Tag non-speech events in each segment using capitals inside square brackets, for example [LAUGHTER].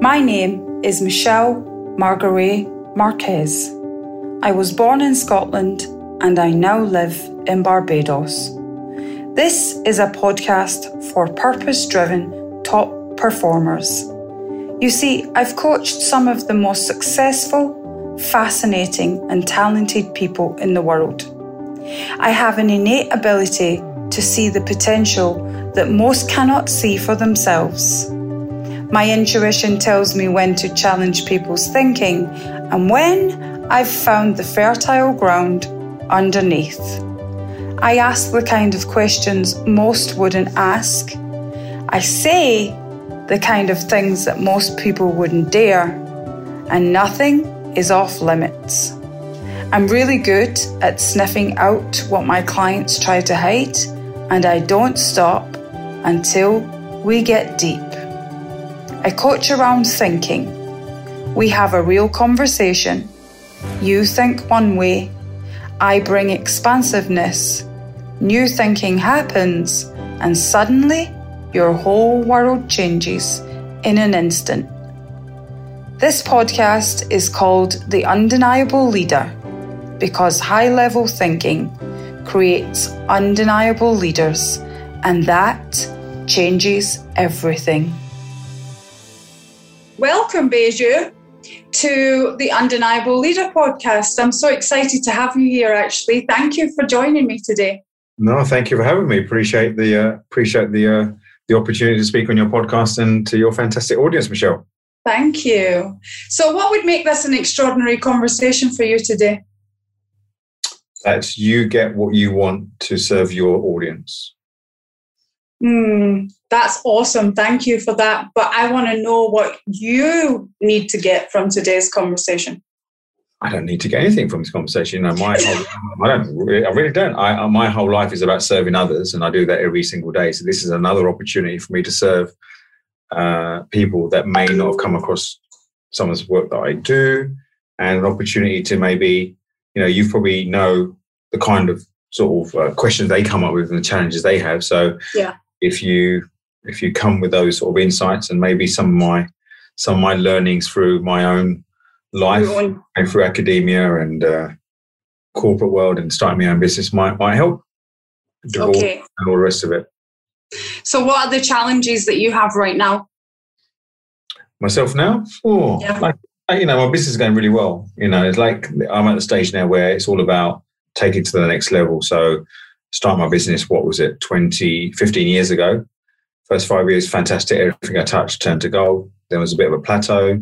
My name is Michelle Margaret Marquez. I was born in Scotland and I now live in Barbados. This is a podcast for purpose driven top performers. You see, I've coached some of the most successful, fascinating, and talented people in the world. I have an innate ability to see the potential that most cannot see for themselves. My intuition tells me when to challenge people's thinking and when I've found the fertile ground underneath. I ask the kind of questions most wouldn't ask. I say the kind of things that most people wouldn't dare, and nothing is off limits. I'm really good at sniffing out what my clients try to hide and I don't stop until we get deep. I coach around thinking. We have a real conversation. You think one way, I bring expansiveness. New thinking happens, and suddenly your whole world changes in an instant. This podcast is called The Undeniable Leader because high level thinking creates undeniable leaders, and that changes everything. Welcome, Baiju, to the Undeniable Leader podcast. I'm so excited to have you here. Actually, thank you for joining me today. No, thank you for having me. Appreciate the uh, appreciate the uh, the opportunity to speak on your podcast and to your fantastic audience, Michelle. Thank you. So, what would make this an extraordinary conversation for you today? that you get what you want to serve your audience. Mm, that's awesome. Thank you for that. But I want to know what you need to get from today's conversation. I don't need to get anything from this conversation. You know, my whole, I don't really, I really don't. I, my whole life is about serving others, and I do that every single day. So this is another opportunity for me to serve uh, people that may not have come across someone's work that I do, and an opportunity to maybe you know, you probably know the kind of sort of uh, questions they come up with and the challenges they have. So yeah, if you if you come with those sort of insights and maybe some of my some of my learnings through my own life and through academia and uh, corporate world and starting my own business might might help. Okay. And all the rest of it. So, what are the challenges that you have right now? Myself now? Oh, yeah. like you know, my business is going really well. You know, it's like I'm at the stage now where it's all about taking to the next level. So, start my business, what was it, 20, 15 years ago? First five years, fantastic. Everything I touched turned to gold. There was a bit of a plateau,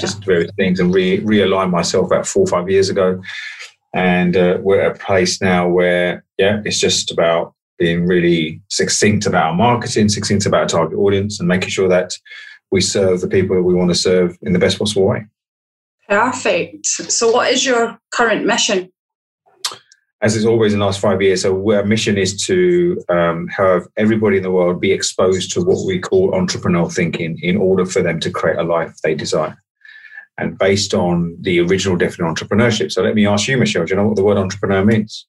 just various things, and re- realign myself about four or five years ago. And uh, we're at a place now where, yeah, it's just about being really succinct about our marketing, succinct about our target audience, and making sure that we serve the people that we want to serve in the best possible way. Perfect. So, what is your current mission? As it's always in the last five years, so our mission is to um, have everybody in the world be exposed to what we call entrepreneurial thinking in order for them to create a life they desire. And based on the original definition of entrepreneurship. So let me ask you, Michelle, do you know what the word entrepreneur means?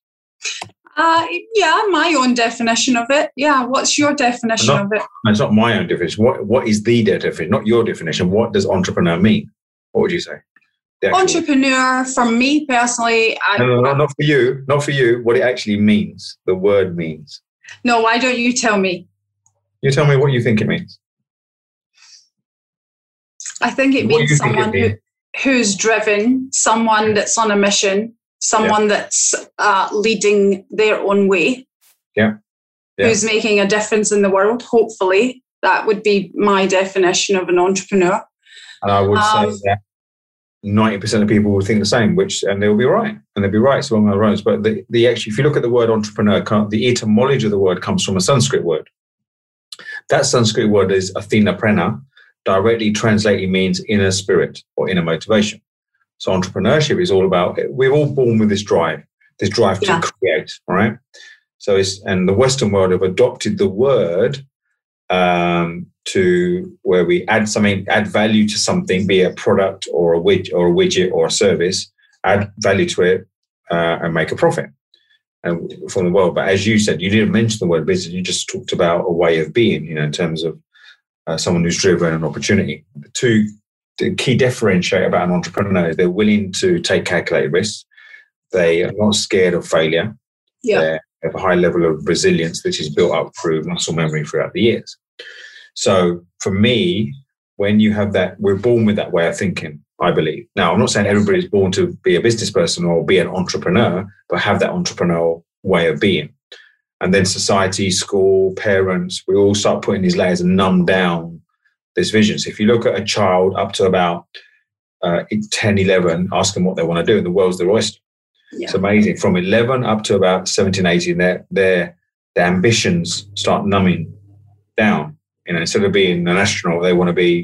Uh, yeah, my own definition of it. Yeah, what's your definition not, of it? It's not my own definition. What What is the definition? Not your definition. What does entrepreneur mean? What would you say? Entrepreneur, for me personally, I, no, no, no, not for you. Not for you. What it actually means. The word means. No, why don't you tell me? You tell me what you think it means. I think it what means someone it means? who, who's driven, someone that's on a mission, someone yeah. that's uh, leading their own way. Yeah. yeah. Who's making a difference in the world, hopefully. That would be my definition of an entrepreneur. And I would um, say that 90% of people will think the same, which, and they'll be right. And they'll be right so long as roads. But the, the actually, if you look at the word entrepreneur, the etymology of the word comes from a Sanskrit word. That Sanskrit word is Athena prana, directly translated means inner spirit or inner motivation. So entrepreneurship is all about we're all born with this drive, this drive yeah. to create, right? So it's and the Western world have adopted the word um, to where we add something, add value to something, be a product or a widget or a widget or a service, add value to it uh, and make a profit and from the world. But as you said, you didn't mention the word business. You just talked about a way of being, you know, in terms of uh, someone who's driven an opportunity. The two the key differentiator about an entrepreneur is they're willing to take calculated risks. They are not scared of failure. Yeah. They have a high level of resilience, which is built up through muscle memory throughout the years. So for me, when you have that, we're born with that way of thinking, I believe. Now, I'm not saying everybody's born to be a business person or be an entrepreneur, but have that entrepreneurial way of being. And then society, school, parents, we all start putting these layers and numb down this vision. So if you look at a child up to about uh, 10, 11, ask them what they want to do, and the world's their oyster. Yeah. It's amazing. From 11 up to about 17, 18, their, their, their ambitions start numbing down. You know, instead of being an astronaut, they want to be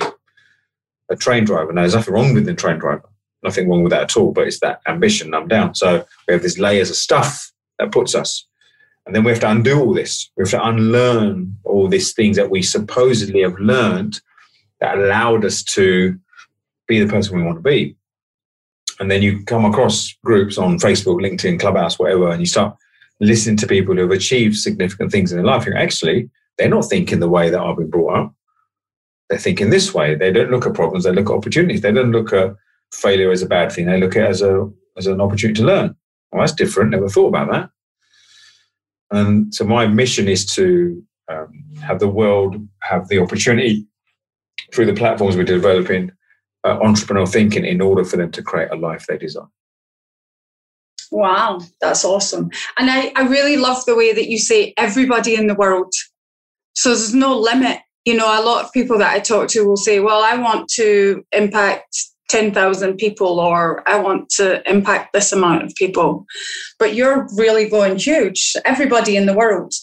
a train driver. Now, there's nothing wrong with the train driver, nothing wrong with that at all, but it's that ambition numbed down. So we have these layers of stuff that puts us and then we have to undo all this. We have to unlearn all these things that we supposedly have learned that allowed us to be the person we want to be. And then you come across groups on Facebook, LinkedIn, Clubhouse, whatever, and you start listening to people who have achieved significant things in their life. You're actually, they're not thinking the way that I've been brought up. They're thinking this way. They don't look at problems, they look at opportunities. They don't look at failure as a bad thing. They look at it as a as an opportunity to learn. Well, that's different. Never thought about that. And so my mission is to um, have the world have the opportunity through the platforms we're developing uh, entrepreneurial thinking in order for them to create a life they desire. Wow, that's awesome. And I, I really love the way that you say everybody in the world. So there's no limit. You know, a lot of people that I talk to will say, well, I want to impact 10,000 people or I want to impact this amount of people. But you're really going huge, everybody in the world.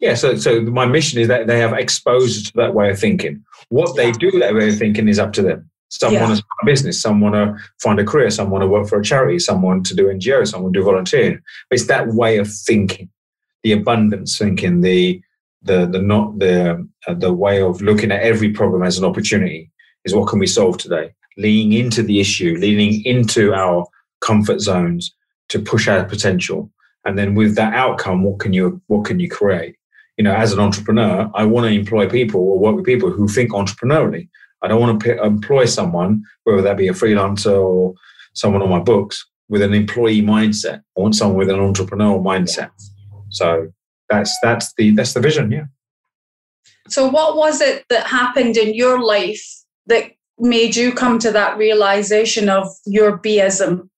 Yeah, so, so my mission is that they have exposed to that way of thinking. What they do that way of thinking is up to them. Some yeah. want to start a business, some want to find a career, some want to work for a charity, some want to do NGO, some want to do volunteering. But it's that way of thinking, the abundance thinking, the the the not the uh, the way of looking at every problem as an opportunity is what can we solve today leaning into the issue, leaning into our comfort zones to push our potential. And then with that outcome, what can you what can you create? You know, as an entrepreneur, I want to employ people or work with people who think entrepreneurially. I don't want to employ someone, whether that be a freelancer or someone on my books, with an employee mindset. I want someone with an entrepreneurial mindset. So that's that's the that's the vision. Yeah. So, what was it that happened in your life that made you come to that realization of your Bism?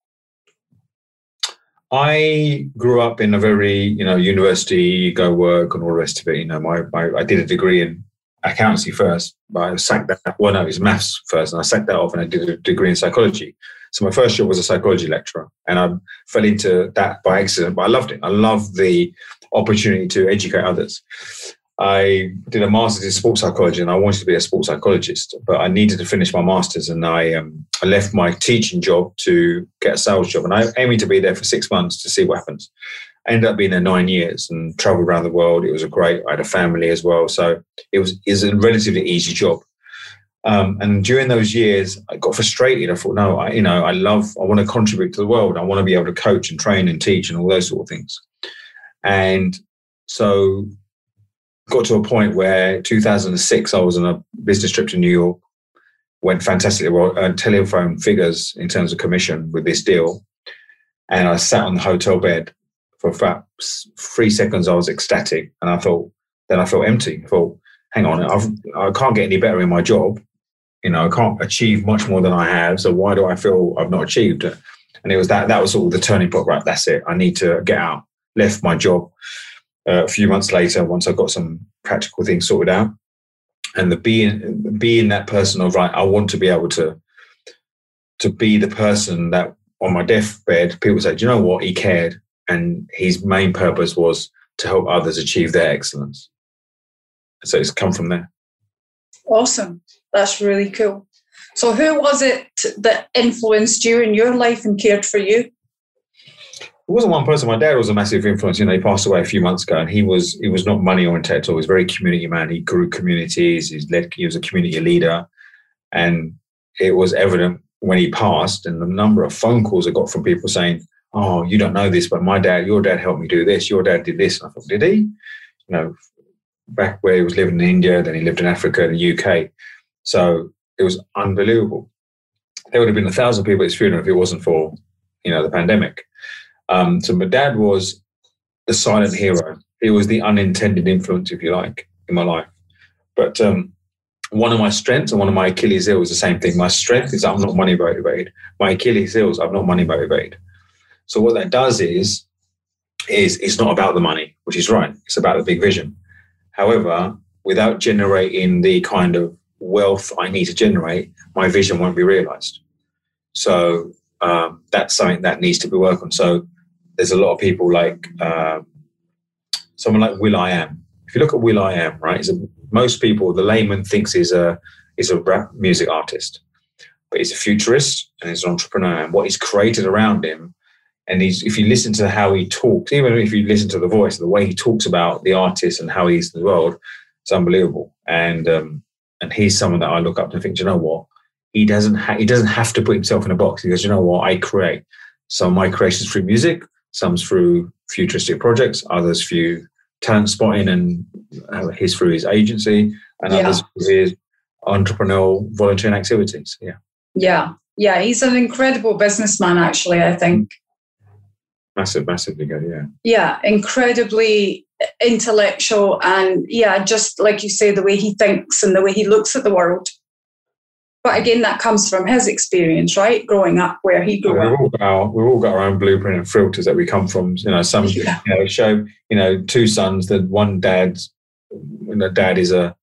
I grew up in a very, you know, university, go work and all the rest of it. You know, my, my I did a degree in accountancy first, but I sacked that. Well, no, it was maths first, and I sacked that off, and I did a degree in psychology. So my first job was a psychology lecturer, and I fell into that by accident. But I loved it. I loved the opportunity to educate others. I did a master's in sports psychology and I wanted to be a sports psychologist, but I needed to finish my master's and I, um, I left my teaching job to get a sales job. And I aiming to be there for six months to see what happens. I ended up being there nine years and traveled around the world. It was a great, I had a family as well. So it was, it was a relatively easy job. Um, and during those years, I got frustrated. I thought, no, I, you know, I love, I want to contribute to the world. I want to be able to coach and train and teach and all those sort of things. And so got to a point where 2006, I was on a business trip to New York, went fantastically well, uh, telephone figures in terms of commission with this deal. And I sat on the hotel bed for about three seconds. I was ecstatic. And I thought, then I felt empty. I thought, hang on, I've, I can't get any better in my job. You know, I can't achieve much more than I have. So why do I feel I've not achieved it? And it was that, that was sort of the turning point, right? That's it. I need to get out, left my job uh, a few months later, once I got some practical things sorted out, and the being being that person of right, I want to be able to to be the person that on my deathbed, people say, Do you know what? He cared, and his main purpose was to help others achieve their excellence. So it's come from there. Awesome. That's really cool. So, who was it that influenced you in your life and cared for you? It wasn't one person. My dad was a massive influence. You know, he passed away a few months ago, and he was he was not money oriented at all. He was very community man. He grew communities. He's led. He was a community leader, and it was evident when he passed, and the number of phone calls I got from people saying, "Oh, you don't know this, but my dad, your dad helped me do this. Your dad did this." And I thought, did he? You know, back where he was living in India, then he lived in Africa, the UK. So it was unbelievable. There would have been a thousand people at his funeral if it wasn't for, you know, the pandemic. Um, so my dad was the silent hero. He was the unintended influence, if you like, in my life. But um, one of my strengths and one of my Achilles heels is the same thing. My strength is I'm not money motivated. My Achilles heels, I'm not money motivated. So what that does is, is it's not about the money, which is right. It's about the big vision. However, without generating the kind of wealth I need to generate, my vision won't be realized. So um, that's something that needs to be worked on. So there's a lot of people like uh, someone like will.i.am. If you look at will.i.am, right, a, most people, the layman thinks he's a is a rap music artist, but he's a futurist and he's an entrepreneur. And what he's created around him, and he's if you listen to how he talks, even if you listen to the voice, the way he talks about the artist and how he's in the world, it's unbelievable. And um, and he's someone that I look up to and think, you know what? He doesn't ha- he doesn't have to put himself in a box. He goes, you know what? I create. Of my creations through music, some through futuristic projects, others through talent spotting and uh, his through his agency, and yeah. others through his entrepreneurial volunteering activities. Yeah. Yeah. Yeah. He's an incredible businessman, actually, I think. Massive, massively good. Yeah. Yeah. Incredibly intellectual and yeah, just like you say, the way he thinks and the way he looks at the world. But again, that comes from his experience, right? Growing up where he grew we've up. All got our, we've all got our own blueprint and filters that we come from. You know, some yeah. you know, show you know two sons that one dad's you know, dad is a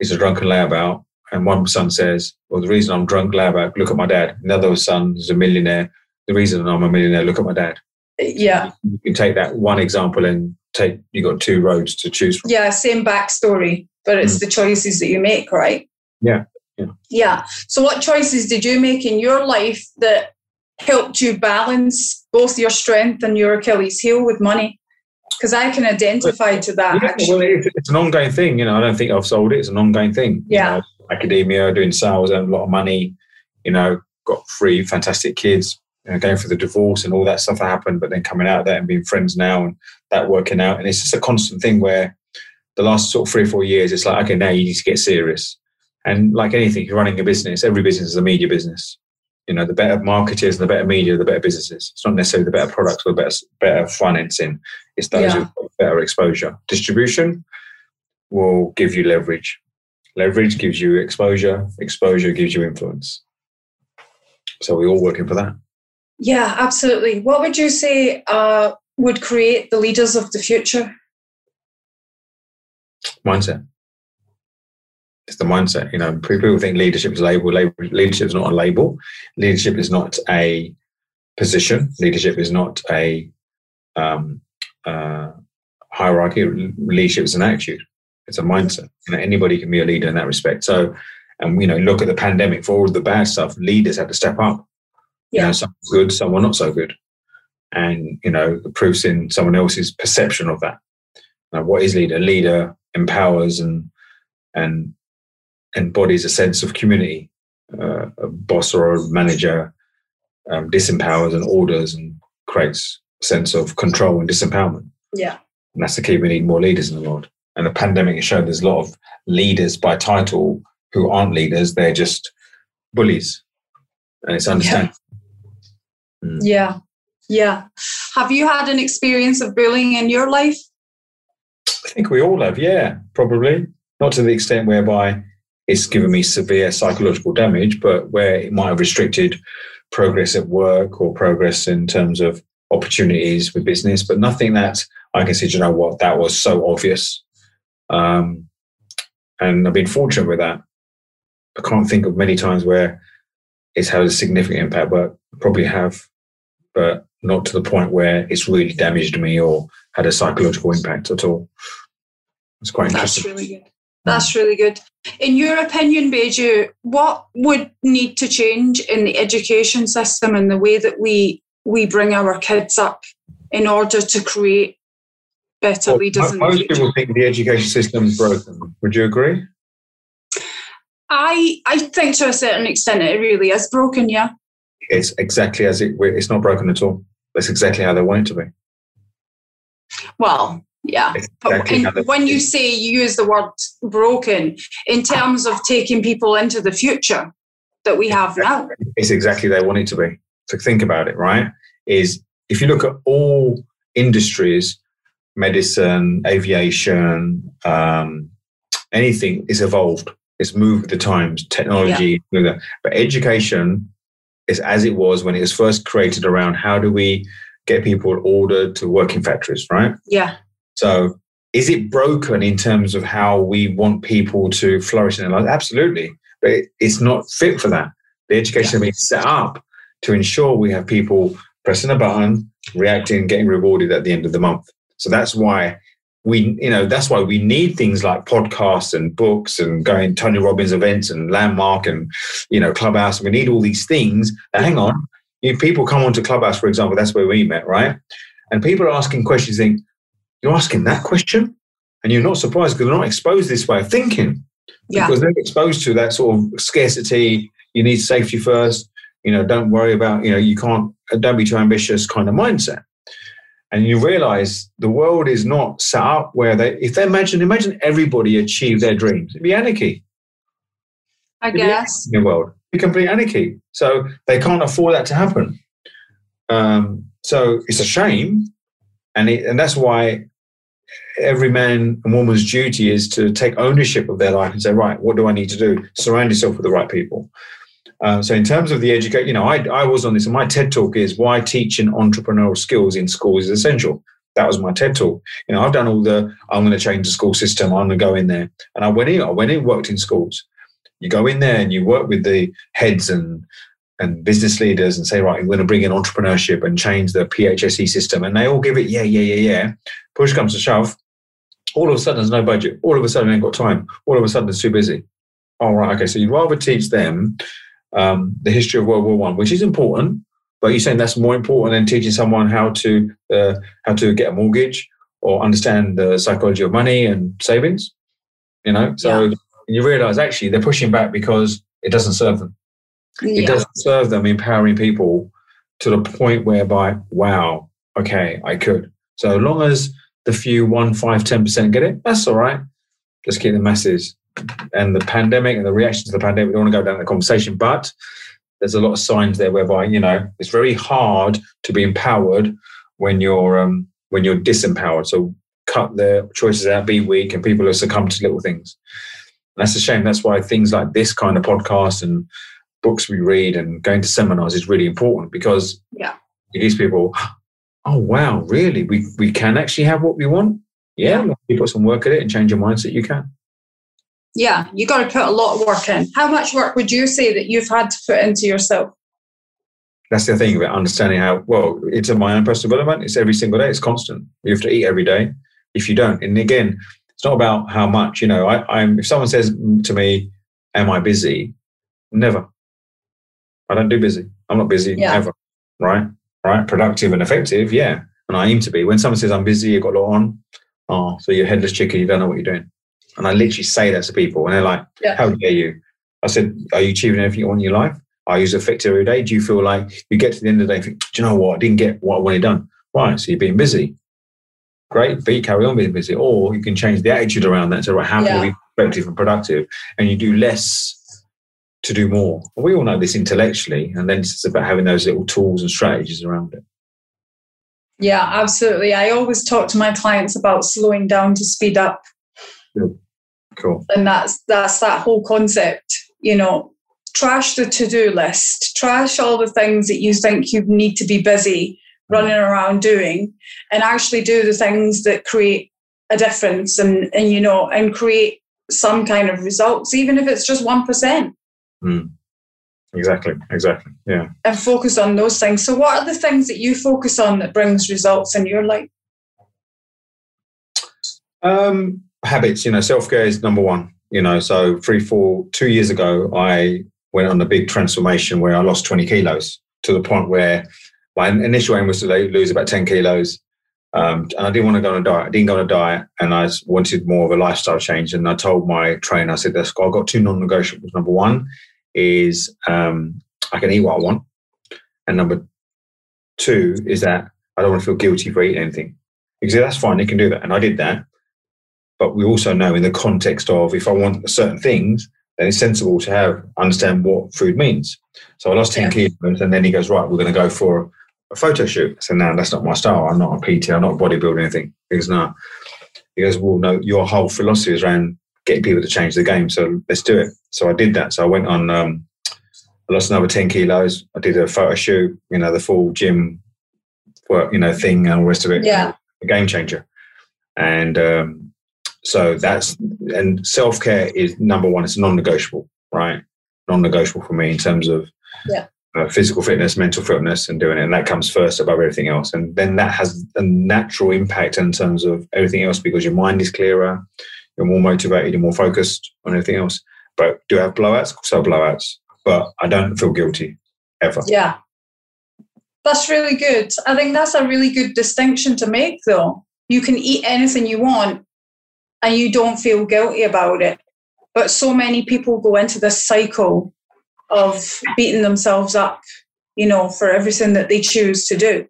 is a drunken layabout, and one son says, "Well, the reason I'm drunk layabout, look at my dad." Another son is a millionaire. The reason I'm a millionaire, look at my dad. Yeah, you can take that one example and take you got two roads to choose from. Yeah, same backstory, but it's mm. the choices that you make, right? Yeah. Yeah. yeah. So what choices did you make in your life that helped you balance both your strength and your Achilles heel with money? Because I can identify but, to that. Yeah, well, it's, an ongoing thing. You know, I don't think I've sold it. It's an ongoing thing. Yeah. You know, academia, doing sales, earning a lot of money. You know, got three fantastic kids. You know, going through the divorce and all that stuff that happened, but then coming out of that and being friends now and that working out. And it's just a constant thing where the last sort of three or four years, it's like, okay, now you need to get serious. And like anything, you're running a business, every business is a media business. You know, the better marketers and the better media, the better businesses. It's not necessarily the better products or the better, better financing. It's those yeah. with better exposure. Distribution will give you leverage. Leverage gives you exposure. Exposure gives you influence. So we're all working for that. Yeah, absolutely. What would you say uh, would create the leaders of the future? Mindset. It's the mindset. You know, people think leadership is a label. Leadership is not a label. Leadership is not a position. Leadership is not a um, uh, hierarchy. Leadership is an attitude. It's a mindset. You know, anybody can be a leader in that respect. So, and you know, look at the pandemic for all the bad stuff. Leaders had to step up. Yeah. You know, some good, some were not so good and you know the proof's in someone else's perception of that now, what is leader leader empowers and and embodies a sense of community uh, a boss or a manager um, disempowers and orders and creates a sense of control and disempowerment yeah and that's the key we need more leaders in the world and the pandemic has shown there's a lot of leaders by title who aren't leaders they're just bullies and it's understandable yeah. Mm. yeah yeah. Have you had an experience of bullying in your life? I think we all have, yeah, probably. Not to the extent whereby it's given me severe psychological damage, but where it might have restricted progress at work or progress in terms of opportunities with business, but nothing that I can say, you know what, that was so obvious. Um, and I've been fortunate with that. I can't think of many times where it's had a significant impact, but probably have. But not to the point where it's really damaged me or had a psychological impact at all. It's quite interesting. That's really good. That's really good. In your opinion, Baiju, what would need to change in the education system and the way that we we bring our kids up in order to create better well, leaders? Most people think the education system is broken. Would you agree? I I think to a certain extent it really is broken. Yeah. It's exactly as it. It's not broken at all. That's exactly how they want it to be. Well, Yeah. But when you say you use the word broken in terms of taking people into the future that we have now. It's exactly they want it to be. So think about it, right? Is if you look at all industries, medicine, aviation, um, anything is evolved. It's moved with the times, technology. Yeah. But education is as it was when it was first created around how do we get people ordered to work in factories, right? Yeah. So is it broken in terms of how we want people to flourish in their lives? Absolutely. But it's not fit for that. The education yeah. has been set up to ensure we have people pressing a button, reacting, getting rewarded at the end of the month. So that's why we, you know, that's why we need things like podcasts and books and going Tony Robbins events and landmark and, you know, clubhouse. We need all these things. Now, hang on. If people come onto clubhouse, for example, that's where we met, right? And people are asking questions, think, you're asking that question? And you're not surprised because they're not exposed to this way of thinking. Yeah. Because they're exposed to that sort of scarcity, you need safety first, you know, don't worry about, you know, you can't, don't be too ambitious kind of mindset. And you realize the world is not set up where they, if they imagine, imagine everybody achieve their dreams, it'd be anarchy. I it'd guess. In the world, it'd be complete anarchy. So they can't afford that to happen. Um, so it's a shame. And, it, and that's why every man and woman's duty is to take ownership of their life and say, right, what do I need to do? Surround yourself with the right people. Uh, so in terms of the education, you know, I, I was on this, and my TED talk is why teaching entrepreneurial skills in schools is essential. That was my TED talk. You know, I've done all the, I'm going to change the school system. I'm going to go in there. And I went in, I went in, worked in schools. You go in there and you work with the heads and, and business leaders and say, right, we're going to bring in entrepreneurship and change the PHSE system. And they all give it, yeah, yeah, yeah, yeah. Push comes to shove. All of a sudden, there's no budget. All of a sudden, they ain't got time. All of a sudden, it's too busy. All right, okay. So you'd rather teach them um, the history of World War One, which is important, but you're saying that's more important than teaching someone how to uh, how to get a mortgage or understand the psychology of money and savings. You know, so yeah. you realize actually they're pushing back because it doesn't serve them. Yeah. It doesn't serve them empowering people to the point whereby, wow, okay, I could. So long as the few one, five, ten percent get it, that's all right. Just keep the masses and the pandemic and the reaction to the pandemic. We don't want to go down the conversation, but there's a lot of signs there whereby you know it's very hard to be empowered when you're um, when you're disempowered. So cut the choices out, be weak, and people have succumbed to little things. And that's a shame. That's why things like this kind of podcast and books we read and going to seminars is really important because yeah, it gives people, oh wow, really, we we can actually have what we want. Yeah, yeah. you put some work at it and change your mindset, you can yeah, you got to put a lot of work in. How much work would you say that you've had to put into yourself? That's the thing about understanding how well it's in my own personal development. It's every single day. It's constant. You have to eat every day. If you don't, and again, it's not about how much. You know, I, am If someone says to me, "Am I busy?" Never. I don't do busy. I'm not busy yeah. ever. Right. Right. Productive and effective. Yeah. And I aim to be. When someone says I'm busy, you've got a lot on. Oh, so you're headless chicken. You don't know what you're doing. And I literally say that to people, and they're like, yeah. "How dare you?" I said, "Are you achieving everything you want in your life? I use effective every day. Do you feel like you get to the end of the day, and think, do you know what? I didn't get what I wanted done. Right, so you're being busy. Great, but you carry on being busy, or you can change the attitude around that. So, right, how yeah. can we be effective and productive? And you do less to do more. We all know this mm. intellectually, and then it's about having those little tools and strategies around it. Yeah, absolutely. I always talk to my clients about slowing down to speed up. Good. Cool. And that's that's that whole concept, you know, trash the to-do list, trash all the things that you think you need to be busy mm. running around doing and actually do the things that create a difference and, and you know and create some kind of results even if it's just 1% mm. exactly exactly yeah and focus on those things so what are the things that you focus on that brings results in your life um habits, you know, self care is number one. You know, so three, four, two years ago, I went on a big transformation where I lost 20 kilos to the point where my initial aim was to lose about 10 kilos. Um, and I didn't want to go on a diet. I didn't go on a diet, and I wanted more of a lifestyle change. And I told my trainer, I said, "I've got two non-negotiables. Number one is um, I can eat what I want, and number two is that I don't want to feel guilty for eating anything. Because that's fine, you can do that. And I did that. But we also know in the context of if I want certain things, then it's sensible to have understand what food means. So I lost 10 yeah. kilos and then he goes, right, we're going to go for a photo shoot. So now that's not my style. I'm not a PT, I'm not a bodybuilder anything. He goes, no. He goes, well, no, your whole philosophy is around getting people to change the game. So let's do it. So I did that. So I went on, um, I lost another 10 kilos. I did a photo shoot, you know, the full gym work, you know, thing and all the rest of it. Yeah. A game changer. And um, so that's, and self care is number one, it's non negotiable, right? Non negotiable for me in terms of yeah. Uh, physical fitness, mental fitness, and doing it. And that comes first above everything else. And then that has a natural impact in terms of everything else because your mind is clearer, you're more motivated, you're more focused on everything else. But do I have blowouts? So blowouts. But I don't feel guilty ever. Yeah. That's really good. I think that's a really good distinction to make, though. You can eat anything you want and you don't feel guilty about it. But so many people go into this cycle of beating themselves up, you know, for everything that they choose to do.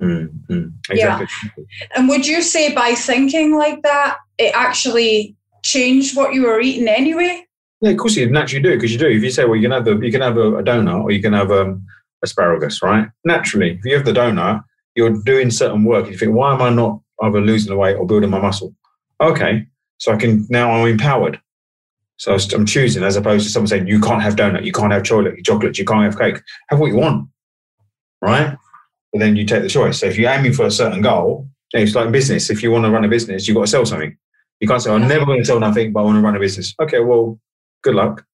Mm-hmm. Exactly. Yeah. And would you say by thinking like that, it actually changed what you were eating anyway? Yeah, of course you naturally do because you do. If you say, well, you can have the, you can have a, a donut or you can have um, asparagus, right? Naturally, if you have the donut, you're doing certain work. You think, why am I not either losing the weight or building my muscle? Okay, so I can now I'm empowered. So I'm choosing as opposed to someone saying you can't have donut, you can't have chocolate, chocolate, you can't have cake. Have what you want, right? But then you take the choice. So if you're aiming for a certain goal, it's like business. If you want to run a business, you've got to sell something. You can't say, I'm never going to sell nothing, but I want to run a business. Okay, well, good luck.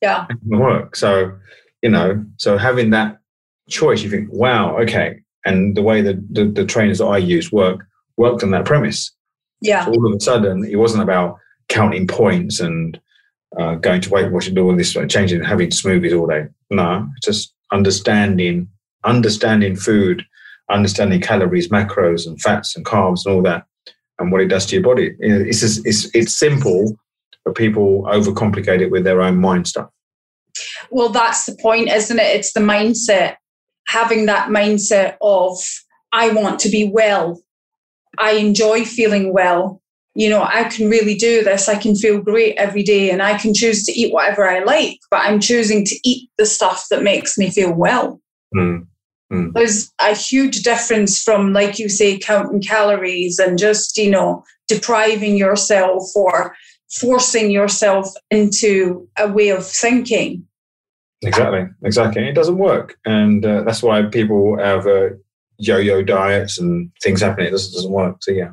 Yeah. It work. So, you know, so having that choice, you think, wow, okay. And the way that the, the trainers that I use work worked on that premise. Yeah. So all of a sudden, it wasn't about counting points and uh, going to Weight Watchers, doing this, changing, having smoothies all day. No, just understanding, understanding food, understanding calories, macros, and fats and carbs and all that, and what it does to your body. It's just, it's it's simple, but people overcomplicate it with their own mind stuff. Well, that's the point, isn't it? It's the mindset. Having that mindset of I want to be well. I enjoy feeling well. You know, I can really do this. I can feel great every day and I can choose to eat whatever I like, but I'm choosing to eat the stuff that makes me feel well. Mm. Mm. There's a huge difference from, like you say, counting calories and just, you know, depriving yourself or forcing yourself into a way of thinking. Exactly, exactly. It doesn't work. And uh, that's why people have uh, yo yo diets and things happening. It doesn't, doesn't work. So, yeah.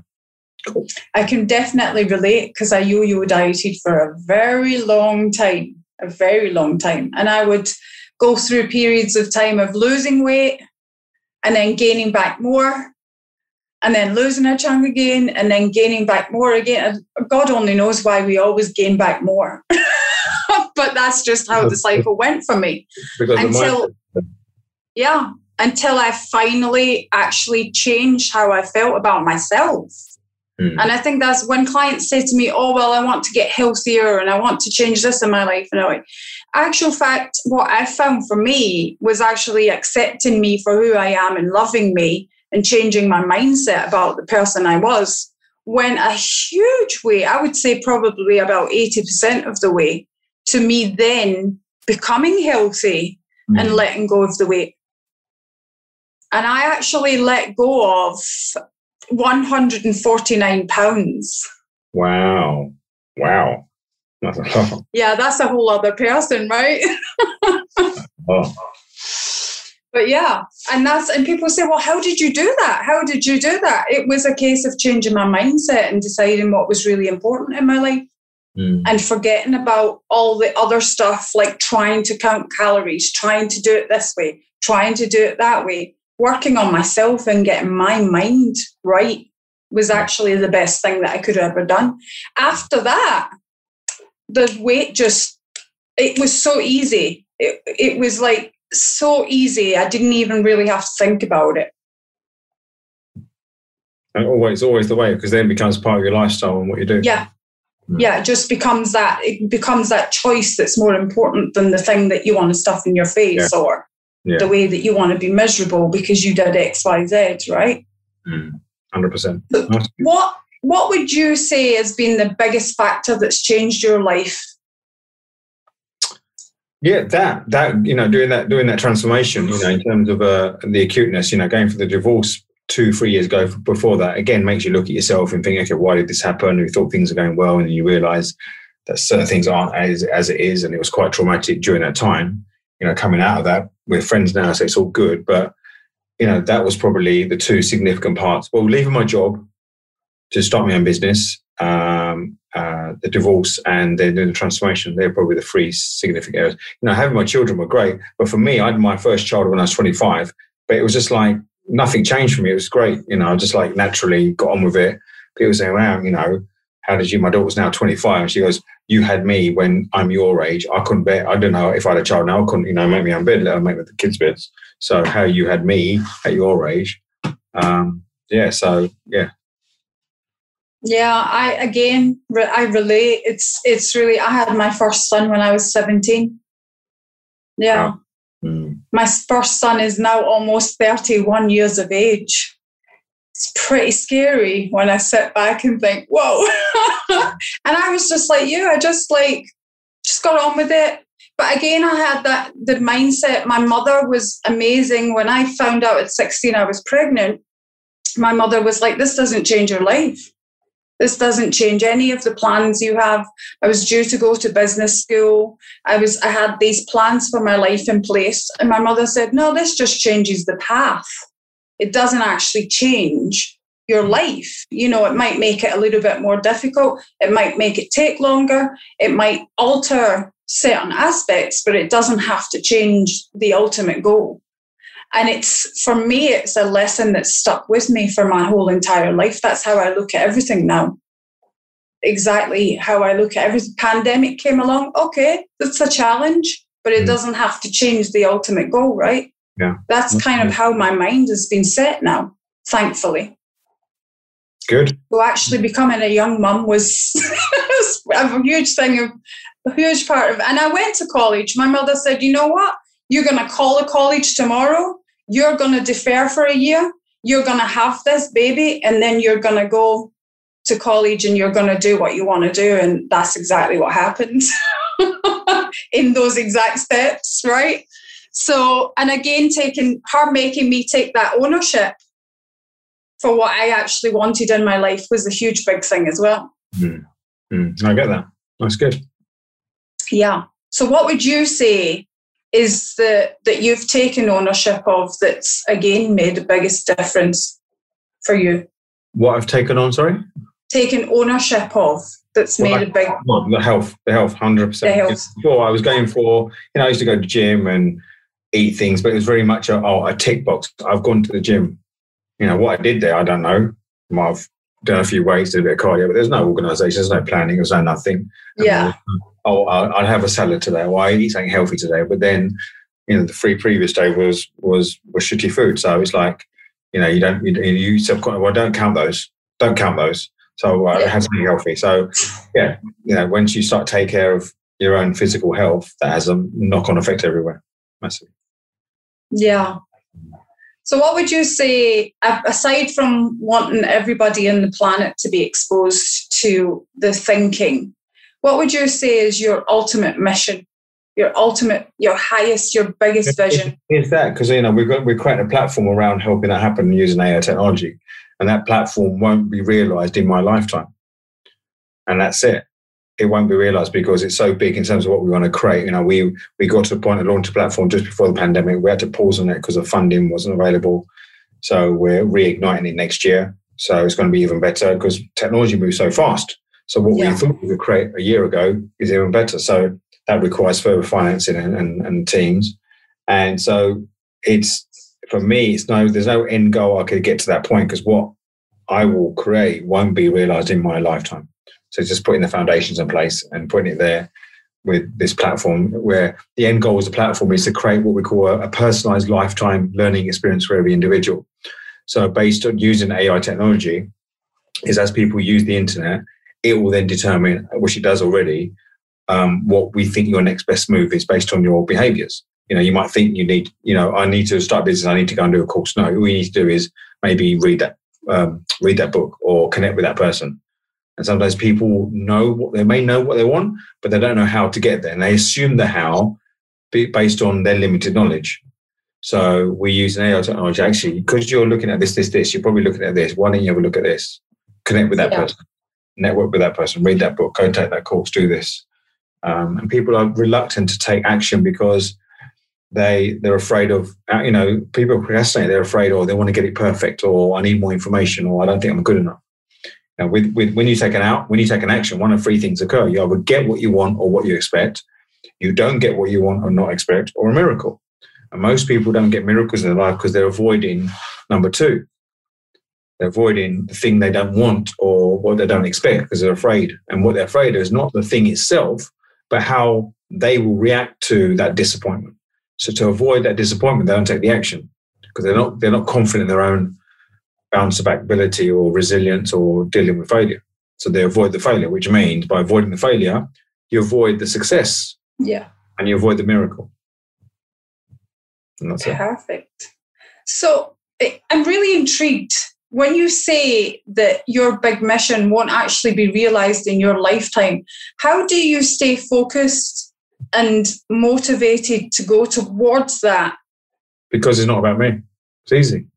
I can definitely relate because I yo yo dieted for a very long time, a very long time. And I would go through periods of time of losing weight and then gaining back more and then losing a chunk again and then gaining back more again. God only knows why we always gain back more. [LAUGHS] but that's just how the cycle went for me. Because until yeah, until I finally actually changed how I felt about myself. Mm. And I think that's when clients say to me, Oh, well, I want to get healthier and I want to change this in my life. And I'm like, actual fact, what I found for me was actually accepting me for who I am and loving me and changing my mindset about the person I was went a huge way. I would say probably about 80% of the way to me then becoming healthy mm. and letting go of the weight. And I actually let go of 149 pounds. Wow. Wow. That's. Yeah, that's a whole other person, right? [LAUGHS] oh. But yeah, and that's and people say, well, how did you do that? How did you do that? It was a case of changing my mindset and deciding what was really important in my life. Mm. And forgetting about all the other stuff like trying to count calories, trying to do it this way, trying to do it that way. Working on myself and getting my mind right was actually the best thing that I could have ever done. After that, the weight just it was so easy. It, it was like so easy. I didn't even really have to think about it. And always, always the way because then it becomes part of your lifestyle and what you do. Yeah, mm. yeah. It just becomes that. It becomes that choice that's more important than the thing that you want to stuff in your face yeah. or yeah. the way that you want to be miserable because you did X, Y, Z. Right. Mm. hundred percent. What What would you say has been the biggest factor that's changed your life? Yeah, that that you know, doing that doing that transformation, you know, in terms of uh, the acuteness, you know, going for the divorce two, three years ago before that, again, makes you look at yourself and think, okay, why did this happen? You thought things are going well, and you realise that certain things aren't as as it is, and it was quite traumatic during that time. You know, coming out of that, we're friends now, so it's all good. But you know, that was probably the two significant parts. Well, leaving my job to start my own business, um, uh, the divorce, and then the transformation. They're probably the three significant areas. You know, having my children were great, but for me, I had my first child when I was 25. But it was just like nothing changed for me. It was great. You know, I just like naturally got on with it. People saying, "Wow, you know, how did you?" My daughter's now 25, and she goes, "You had me when I'm your age. I couldn't bear. I don't know if I had a child now. I couldn't, you know, make me own bed, let alone make the kids' beds. So how you had me at your age, um, yeah. So yeah, yeah, I again I relate. It's it's really I had my first son when I was 17. Yeah. Wow. Mm. My first son is now almost 31 years of age. It's pretty scary when I sit back and think, whoa. [LAUGHS] and I was just like you, I just like just got on with it. But again, I had that the mindset. My mother was amazing. When I found out at 16 I was pregnant, my mother was like, This doesn't change your life this doesn't change any of the plans you have. I was due to go to business school. I was I had these plans for my life in place. And my mother said, No, this just changes the path. It doesn't actually change your life. You know, it might make it a little bit more difficult. It might make it take longer. It might alter certain aspects, but it doesn't have to change the ultimate goal. And it's for me, it's a lesson that's stuck with me for my whole entire life. That's how I look at everything now. Exactly how I look at everything. Pandemic came along. Okay, that's a challenge, but it mm. doesn't have to change the ultimate goal, right? Yeah. That's kind of how my mind has been set now, thankfully. Good. So actually becoming a young mum [LAUGHS] was a huge thing of a huge part of and I went to college. My mother said, you know what? You're gonna call a college tomorrow you're going to defer for a year, you're going to have this baby, and then you're going to go to college and you're going to do what you want to do. And that's exactly what happened [LAUGHS] in those exact steps, right? So, and again, taking her making me take that ownership for what I actually wanted in my life was a huge big thing as well. Mm. Mm. I get that. That's good. Yeah. So, what would you say is that that you've taken ownership of that's again made the biggest difference for you? What I've taken on, sorry? Taken ownership of that's well, made I, a big well, the health, the health, hundred percent. Before I was going for, you know, I used to go to gym and eat things, but it was very much a, oh, a tick box. I've gone to the gym. You know what I did there, I don't know. Have done a few weights, did a bit of cardio, but there's no organisation, there's no planning, there's no nothing. Yeah oh, I'll, I'll have a salad today, or I eat something healthy today. But then, you know, the three previous day was was was shitty food. So it's like, you know, you don't you, you subconsciously well, don't count those, don't count those. So uh, yeah. have something healthy. So yeah, you know, once you start to take care of your own physical health, that has a knock on effect everywhere, massive. Yeah. So, what would you say, aside from wanting everybody in the planet to be exposed to the thinking what would you say is your ultimate mission? Your ultimate your highest your biggest vision? is that because you know we've got we're creating a platform around helping that happen using ai technology and that platform won't be realized in my lifetime. And that's it it won't be realized because it's so big in terms of what we want to create you know we we got to a point of launch a platform just before the pandemic we had to pause on it because the funding wasn't available so we're reigniting it next year so it's going to be even better because technology moves so fast so what yeah. we thought we could create a year ago is even better. So that requires further financing and, and, and teams. And so it's for me, it's no there's no end goal I could get to that point because what I will create won't be realized in my lifetime. So just putting the foundations in place and putting it there with this platform where the end goal of the platform is to create what we call a, a personalized lifetime learning experience for every individual. So based on using AI technology, is as people use the internet, it will then determine, which it does already, um, what we think your next best move is based on your behaviors. You know, you might think you need, you know, I need to start business, I need to go and do a course. No, all you need to do is maybe read that um, read that book or connect with that person. And sometimes people know what they may know what they want, but they don't know how to get there. And they assume the how based on their limited knowledge. So we use an AI technology actually because you're looking at this, this, this. You're probably looking at this. Why don't you have a look at this? Connect with that yeah. person, network with that person, read that book, go take that course, do this. Um, and people are reluctant to take action because they they're afraid of you know people procrastinate. They're afraid, or they want to get it perfect, or I need more information, or I don't think I'm good enough. With, with when you take an out, when you take an action, one of three things occur: you either get what you want or what you expect, you don't get what you want or not expect, or a miracle. And most people don't get miracles in their life because they're avoiding number two. They're avoiding the thing they don't want or what they don't expect because they're afraid. And what they're afraid of is not the thing itself, but how they will react to that disappointment. So to avoid that disappointment, they don't take the action because they're not they're not confident in their own bounce back ability or resilience or dealing with failure. So they avoid the failure, which means by avoiding the failure, you avoid the success. Yeah. And you avoid the miracle. Perfect. It. So I'm really intrigued when you say that your big mission won't actually be realized in your lifetime. How do you stay focused and motivated to go towards that? Because it's not about me. It's easy.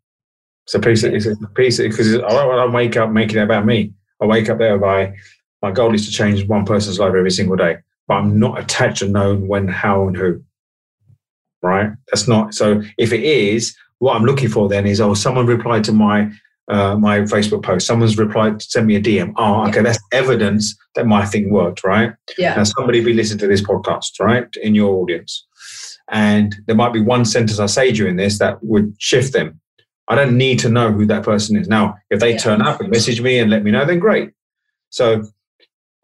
It's a piece. Of, it's a piece because I don't wake up making it about me. I wake up there by my goal is to change one person's life every single day, but I'm not attached to knowing when, how, and who right? That's not so. If it is, what I'm looking for then is oh, someone replied to my uh, my Facebook post. Someone's replied, send me a DM. Oh, okay, yeah. that's evidence that my thing worked, right? Yeah. Now somebody be listening to this podcast, right, in your audience, and there might be one sentence I say during this that would shift them. I don't need to know who that person is. Now, if they yeah. turn up and message me and let me know, then great. So,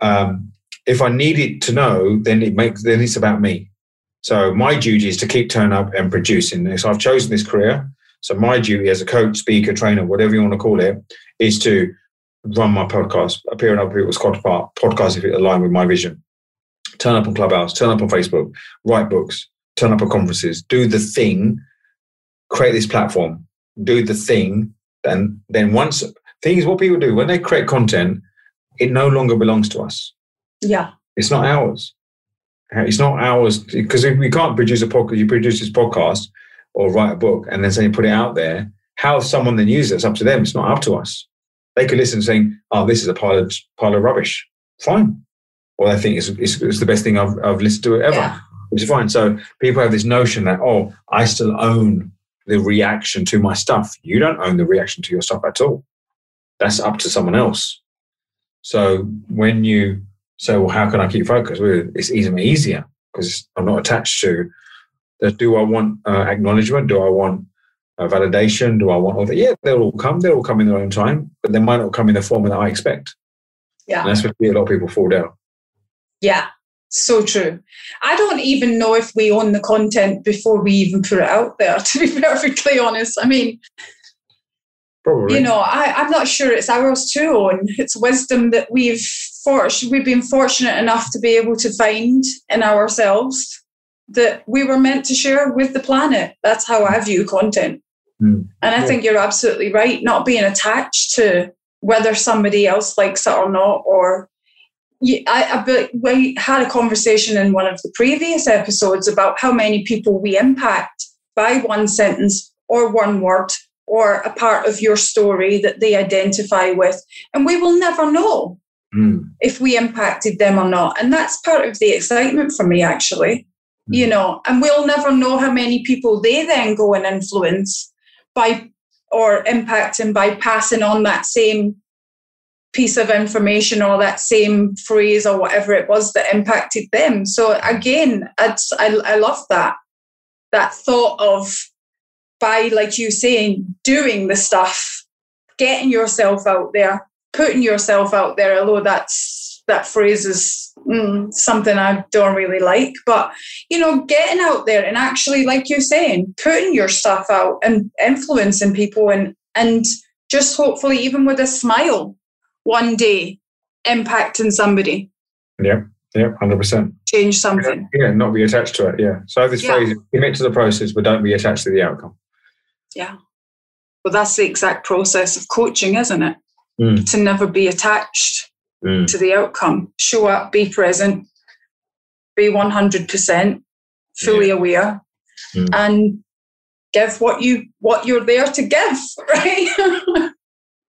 um, if I needed to know, then it makes then it's about me. So my duty is to keep turn up and producing this. I've chosen this career. So my duty as a coach, speaker, trainer, whatever you want to call it, is to run my podcast, appear on other people's podcasts if it align with my vision. Turn up on Clubhouse, turn up on Facebook, write books, turn up at conferences, do the thing, create this platform, do the thing. Then, then once things, what people do when they create content, it no longer belongs to us. Yeah, it's not ours. Uh, it's not ours because if we can't produce a podcast, you produce this podcast or write a book and then say you put it out there. How someone then uses it, it's up to them. It's not up to us. They could listen saying, "Oh, this is a pile of pile of rubbish." Fine. Or they think it's, it's, it's the best thing I've, I've listened to ever, yeah. which is fine. So people have this notion that, oh, I still own the reaction to my stuff. You don't own the reaction to your stuff at all. That's up to someone else. So when you so, well, how can I keep focused? Well, it's even easier because I'm not attached to. The, do I want uh, acknowledgement? Do I want uh, validation? Do I want all that? Yeah, they'll all come. They'll all come in their own time, but they might not come in the form that I expect. Yeah, and that's where a lot of people fall down. Yeah, so true. I don't even know if we own the content before we even put it out there. [LAUGHS] To be perfectly honest, I mean, Probably. You know, I, I'm not sure it's ours to own. It's wisdom that we've fortunate we've been fortunate enough to be able to find in ourselves that we were meant to share with the planet. That's how I view content. Mm. And I yeah. think you're absolutely right, not being attached to whether somebody else likes it or not, or I, I, we had a conversation in one of the previous episodes about how many people we impact by one sentence or one word or a part of your story that they identify with. And we will never know mm. if we impacted them or not. And that's part of the excitement for me, actually. Mm. You know, and we'll never know how many people they then go and influence by or impacting by passing on that same piece of information or that same phrase or whatever it was that impacted them. So again, it's, I, I love that that thought of by, like you saying, doing the stuff, getting yourself out there, putting yourself out there, although that's that phrase is mm, something I don't really like. But you know, getting out there and actually, like you're saying, putting your stuff out and influencing people and and just hopefully even with a smile one day impacting somebody. Yeah. Yeah, hundred percent. Change something. Yeah, yeah, not be attached to it. Yeah. So this yeah. phrase: commit to the process, but don't be attached to the outcome. Yeah. Well, that's the exact process of coaching, isn't it? Mm. To never be attached Mm. to the outcome. Show up, be present, be 100% fully aware, Mm. and give what you what you're there to give, [LAUGHS] right?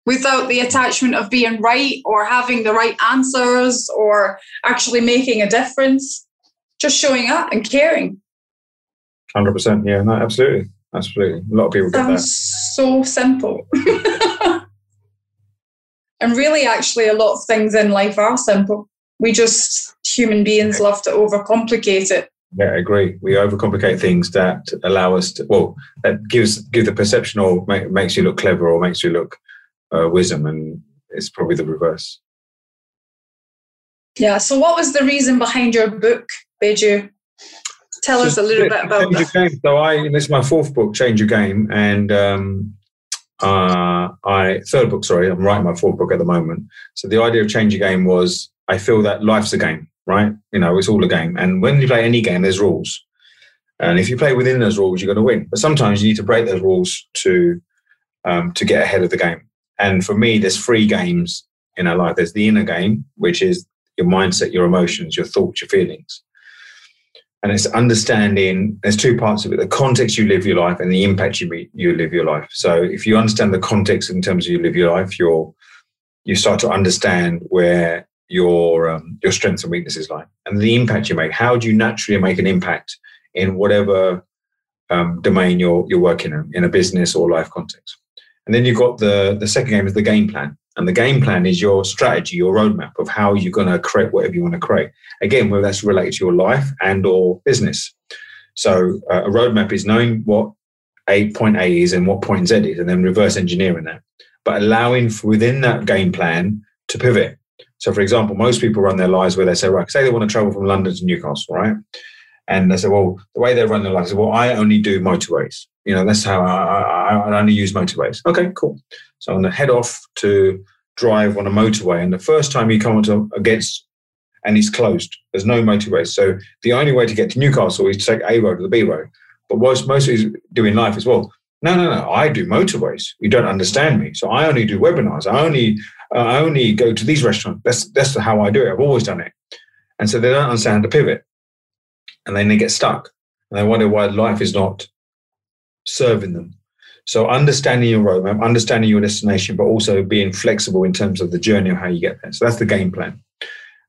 Without the attachment of being right or having the right answers or actually making a difference. Just showing up and caring. Hundred percent. Yeah. No. Absolutely. Absolutely. A lot of people. Sounds so simple. [LAUGHS] and really, actually, a lot of things in life are simple. We just, human beings, love to overcomplicate it. Yeah, I agree. We overcomplicate things that allow us to, well, that gives give the perception or make, makes you look clever or makes you look uh, wisdom, and it's probably the reverse. Yeah. So, what was the reason behind your book, Baiju? Tell us a little bit about that. So I, this is my fourth book, Change Your Game, and um, uh, I third book. Sorry, I'm writing my fourth book at the moment. So the idea of Change Your Game was I feel that life's a game, right? You know, it's all a game, and when you play any game, there's rules, and if you play within those rules, you're going to win. But sometimes you need to break those rules to um, to get ahead of the game. And for me, there's three games in our life. There's the inner game, which is your mindset, your emotions, your thoughts, your feelings. And it's understanding there's two parts of it the context you live your life and the impact you you live your life. So if you understand the context in terms of you live your life you're you start to understand where your um, your strengths and weaknesses lie and the impact you make. How do you naturally make an impact in whatever um, domain you're you're working in in a business or life context and then you've got the the second game is the game plan. And the game plan is your strategy your roadmap of how you're going to create whatever you want to create. Again whether that's related to your life and or business. So uh, a roadmap is knowing what a point a is and what point z is and then reverse engineering that. But allowing within that game plan to pivot. So for example most people run their lives where they say right say they want to travel from london to newcastle right and they said, well the way they run their lives is well i only do motorways you know that's how i, I, I only use motorways okay cool so i'm going to head off to drive on a motorway and the first time you come onto against and it's closed. There's no motorway. So the only way to get to Newcastle is to take A road or the B road. But what most people do in life as well, no, no, no, I do motorways. You don't understand me. So I only do webinars. I only uh, I only go to these restaurants. That's that's how I do it. I've always done it. And so they don't understand to pivot. And then they get stuck. And they wonder why life is not serving them. So understanding your roadmap, understanding your destination, but also being flexible in terms of the journey of how you get there. So that's the game plan.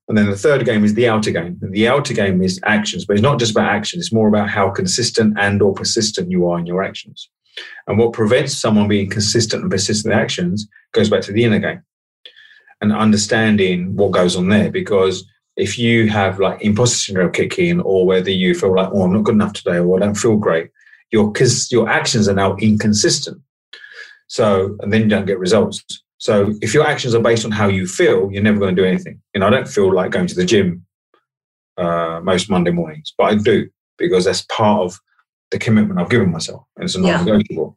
And then the third game is the outer game. And the outer game is actions, but it's not just about action. It's more about how consistent and or persistent you are in your actions. And what prevents someone being consistent and persistent in actions goes back to the inner game and understanding what goes on there. Because if you have like imposter syndrome kicking or whether you feel like, oh, I'm not good enough today, or I don't feel great, your your actions are now inconsistent. So, and then you don't get results. So if your actions are based on how you feel, you're never going to do anything. You know, I don't feel like going to the gym uh, most Monday mornings, but I do because that's part of the commitment I've given myself, and it's a Yeah. non-negotiable.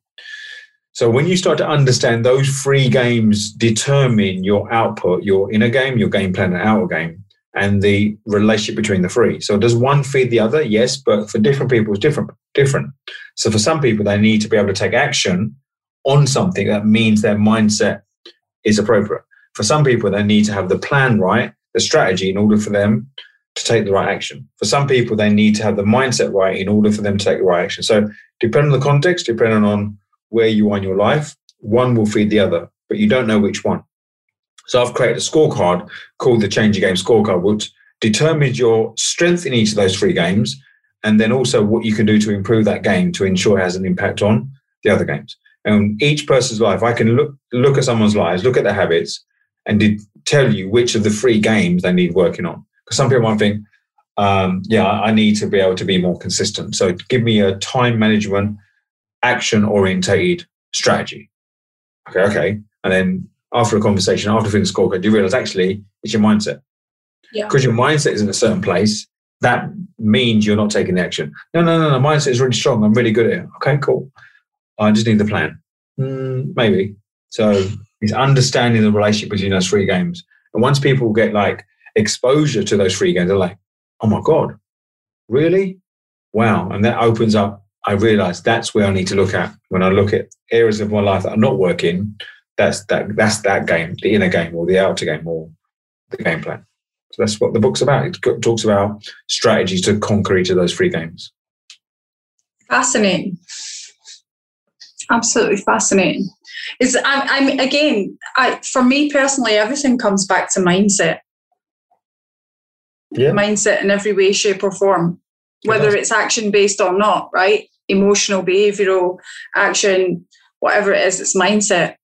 So when you start to understand those three games determine your output, your inner game, your game plan, and outer game, and the relationship between the three. So does one feed the other? Yes, but for different people, it's different. Different. So for some people, they need to be able to take action on something that means their mindset is appropriate. For some people, they need to have the plan right, the strategy in order for them to take the right action. For some people, they need to have the mindset right in order for them to take the right action. So, depending on the context, depending on where you are in your life, one will feed the other, but you don't know which one. So, I've created a scorecard called the Change Your Game Scorecard, which determines your strength in each of those three games, and then also what you can do to improve that game to ensure it has an impact on the other games. And each person's life, I can look look at someone's lives, look at their habits, and did tell you which of the three games they need working on. Because some people might think, um, yeah, I need to be able to be more consistent. So give me a time management, action orientated strategy. Okay, okay. And then after a conversation, after the scorecard, you realize actually it's your mindset. Yeah. Because your mindset is in a certain place, that means you're not taking the action. No, no, no, no. Mindset is really strong. I'm really good at it. Okay, cool. I just need the plan. Mm, maybe. So it's understanding the relationship between those three games. And once people get like exposure to those three games, they're like, oh my God, really? Wow. And that opens up I realize that's where I need to look at when I look at areas of my life that are not working. That's that that's that game, the inner game or the outer game or the game plan. So that's what the book's about. It talks about strategies to conquer each of those three games. Fascinating. Absolutely fascinating. Is I'm, I'm again, I for me personally, everything comes back to mindset. Yeah. Mindset in every way, shape, or form, whether it's action based or not, right? Emotional, behavioral action, whatever it is, it's mindset.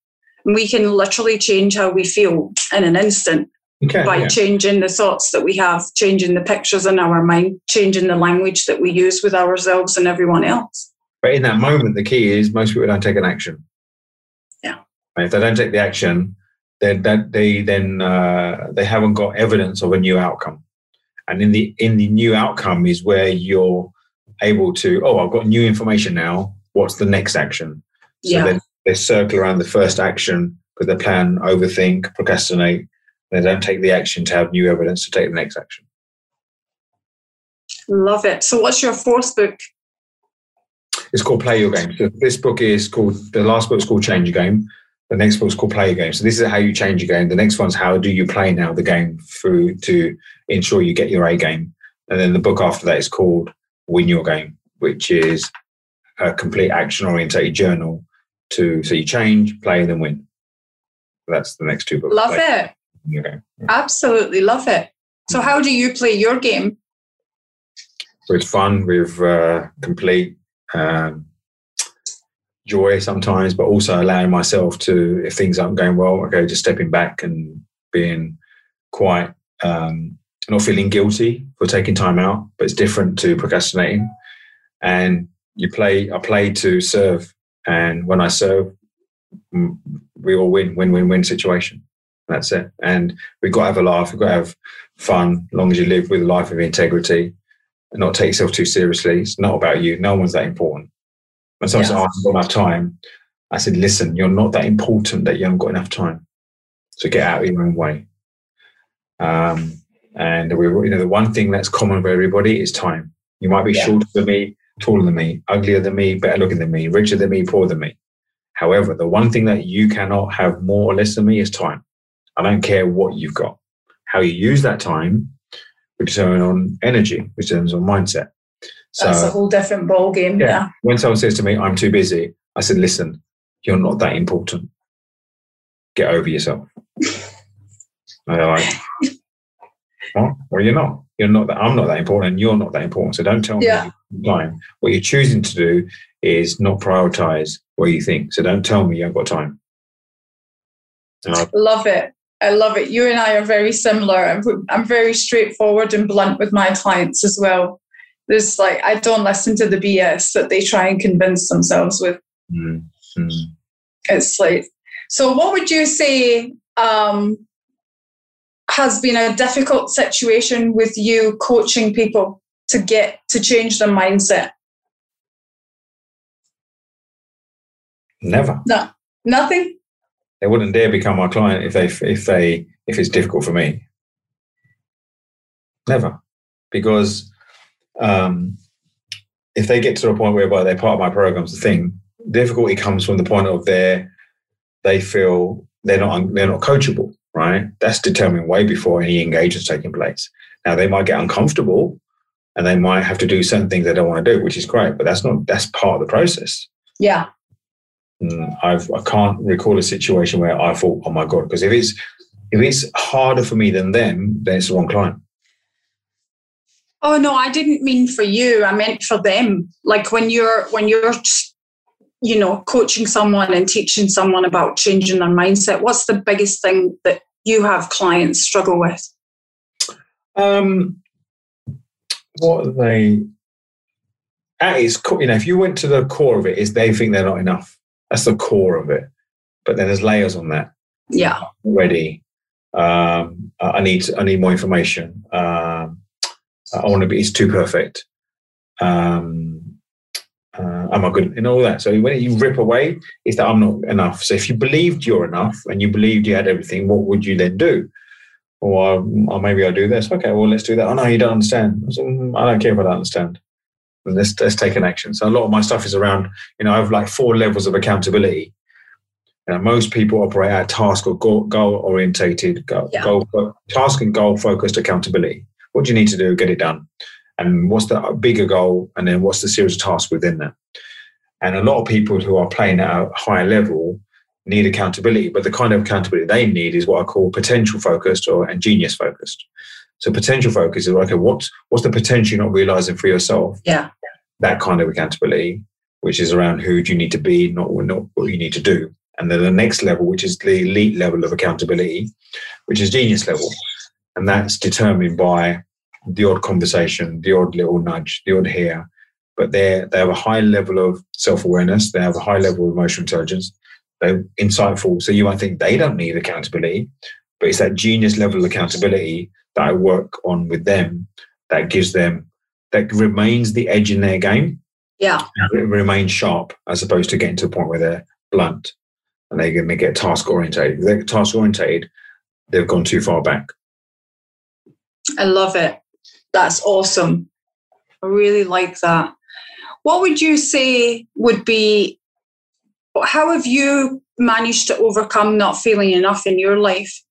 We can literally change how we feel in an instant can, by yeah. changing the thoughts that we have, changing the pictures in our mind, changing the language that we use with ourselves and everyone else. But in that moment, the key is most people don't take an action. Yeah. And if they don't take the action, then that they then uh, they haven't got evidence of a new outcome. And in the in the new outcome is where you're able to oh I've got new information now. What's the next action? So yeah. then they circle around the first action because they plan, overthink, procrastinate, they don't take the action to have new evidence to take the next action. Love it. So, what's your fourth book? It's called Play Your Game. So, this book is called, the last book is called Change Your Game. The next book is called Play Your Game. So, this is how you change your game. The next one's how do you play now the game through to ensure you get your A game. And then the book after that is called Win Your Game, which is a complete action orientated journal to so you change, play, and then win. That's the next two books. Love it. Okay. Absolutely love it. So, how do you play your game? With fun, with uh, complete um, joy sometimes, but also allowing myself to, if things aren't going well, okay, just stepping back and being quite um, not feeling guilty for taking time out. But it's different to procrastinating. And you play, I play to serve, and when I serve, we all win, win, win, win situation. That's it. And we've got to have a laugh. We've got to have fun, as long as you live with a life of integrity and not take yourself too seriously. It's not about you. No one's that important. When someone yeah. said, oh, I haven't got enough time, I said, listen, you're not that important that you haven't got enough time. So get out of your own way. Um, and we, you know, the one thing that's common for everybody is time. You might be yeah. shorter than me, taller than me, uglier than me, better looking than me, richer than me, poorer than me. However, the one thing that you cannot have more or less than me is time. I don't care what you've got. How you use that time will determine on energy, which determines on mindset. So, That's a whole different ball game. Yeah. yeah. When someone says to me, "I'm too busy," I said, "Listen, you're not that important. Get over yourself." [LAUGHS] and they're like, "What? Well, you're not. You're not that. I'm not that important. And you're not that important. So don't tell yeah. me time. What you're choosing to do is not prioritize what you think. So don't tell me you haven't got time." Love it. I love it. You and I are very similar. I'm, I'm very straightforward and blunt with my clients as well. There's like, I don't listen to the BS that they try and convince themselves with. Mm-hmm. It's like, so what would you say um, has been a difficult situation with you coaching people to get to change their mindset? Never. No, nothing they wouldn't dare become my client if they if they if it's difficult for me. Never, because um, if they get to a point whereby they're part of my program's the thing, difficulty comes from the point of their they feel they're not they're not coachable, right? That's determined way before any engagement's taking place. Now they might get uncomfortable and they might have to do certain things they don't want to do, which is great, but that's not that's part of the process. Yeah. Mm, I've I can't recall a situation where I thought, oh my god, because if it's if it's harder for me than them, then it's the wrong client. Oh no, I didn't mean for you. I meant for them. Like when you're when you're you know coaching someone and teaching someone about changing their mindset. What's the biggest thing that you have clients struggle with? Um, what are they? At its you know, if you went to the core of it, is they think they're not enough. That's the core of it. But then there's layers on that. Yeah. Already. Um, I need I need more information. Um, I want to be. It's too perfect. Um, uh, am I good? And all that. So when you rip away, is that I'm not enough. So if you believed you're enough and you believed you had everything, what would you then do? Or, or maybe I'll do this. Okay, well let's do that. Oh no, you don't understand. I, said, mm, I don't care if I don't understand. let's let's take an action. So a lot of my stuff is around, you know, I have like four levels of accountability. You know, most people operate at task or goal, goal orientated, goal, yeah. goal, task and goal focused accountability. What do you need to do? Get it done. And what's the bigger goal? And then what's the series of tasks within that? And a lot of people who are playing at a higher level need accountability, but the kind of accountability they need is what I call potential focused or and genius focused. So potential focus is okay, what's what's the potential you're not realizing for yourself? Yeah. That kind of accountability, which is around who do you need to be, not, not what you need to do. And then the next level, which is the elite level of accountability, which is genius level. And that's determined by the odd conversation, the odd little nudge, the odd here. But they they have a high level of self awareness. They have a high level of emotional intelligence. They're insightful. So you might think they don't need accountability, but it's that genius level of accountability that I work on with them that gives them that remains the edge in their game. Yeah, it remains sharp as opposed to getting to a point where they're blunt and they're going to get task orientated. If they're task orientated, they've gone too far back. I love it. That's awesome. I really like that. What would you say would be, how have you managed to overcome not feeling enough in your life?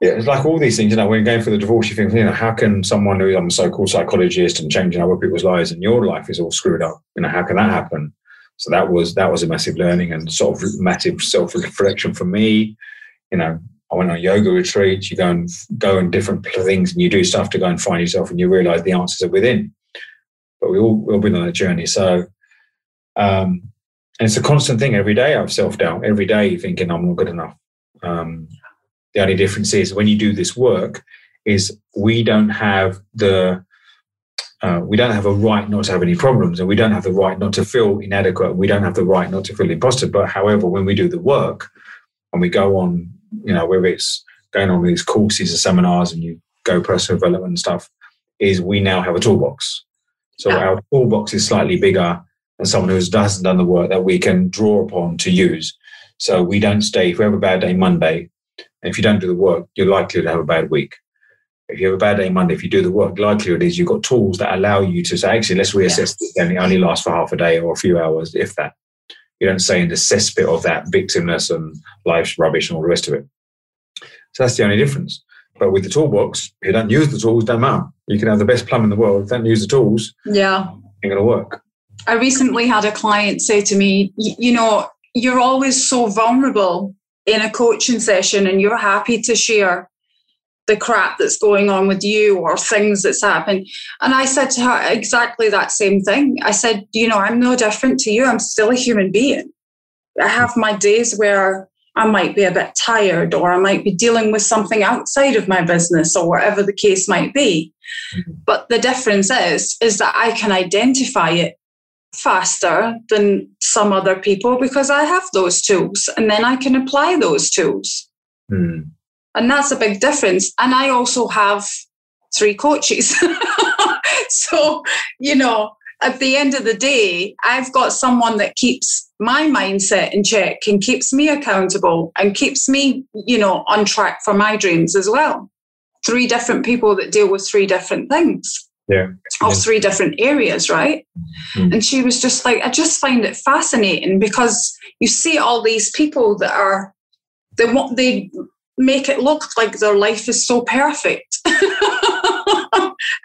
Yeah, it's like all these things, you know, when you're going for the divorce, you think, you know, how can someone who I'm a so-called psychologist and changing other people's lives and your life is all screwed up? You know, how can that happen? So that was that was a massive learning and sort of massive self-reflection for me. You know, I went on yoga retreats. You go and go in different things, and you do stuff to go and find yourself, and you realize the answers are within. But we all we've been on that journey. So, um, and it's a constant thing every day. I have self doubt every day, thinking I'm not good enough. Um, the only difference is when you do this work, is we don't have the uh, we don't have a right not to have any problems, and we don't have the right not to feel inadequate. We don't have the right not to feel imposter. But however, when we do the work and we go on you know, whether it's going on with these courses or seminars and you go personal development and stuff, is we now have a toolbox. So yeah. our toolbox is slightly bigger than someone who hasn't done the work that we can draw upon to use. So we don't stay, if we have a bad day Monday, and if you don't do the work, you're likely to have a bad week. If you have a bad day Monday, if you do the work, likelihood is you've got tools that allow you to say, actually, let's reassess yes. this and it only lasts for half a day or a few hours, if that you don't say in the cesspit of that victimness and life's rubbish and all the rest of it. So that's the only difference. But with the toolbox, if you don't use the tools, don't matter. You can have the best plumb in the world. don't use the tools, yeah, ain't gonna work. I recently had a client say to me, you know, you're always so vulnerable in a coaching session and you're happy to share the crap that's going on with you or things that's happened. And I said to her exactly that same thing. I said, you know, I'm no different to you. I'm still a human being. I have my days where I might be a bit tired or I might be dealing with something outside of my business or whatever the case might be. Mm-hmm. But the difference is is that I can identify it faster than some other people because I have those tools and then I can apply those tools. Mm. And that's a big difference. And I also have three coaches. [LAUGHS] so, you know, at the end of the day, I've got someone that keeps my mindset in check and keeps me accountable and keeps me, you know, on track for my dreams as well. Three different people that deal with three different things. Yeah. Of three different areas, right? Mm-hmm. And she was just like, I just find it fascinating because you see all these people that are they want they make it look like their life is so perfect. [LAUGHS]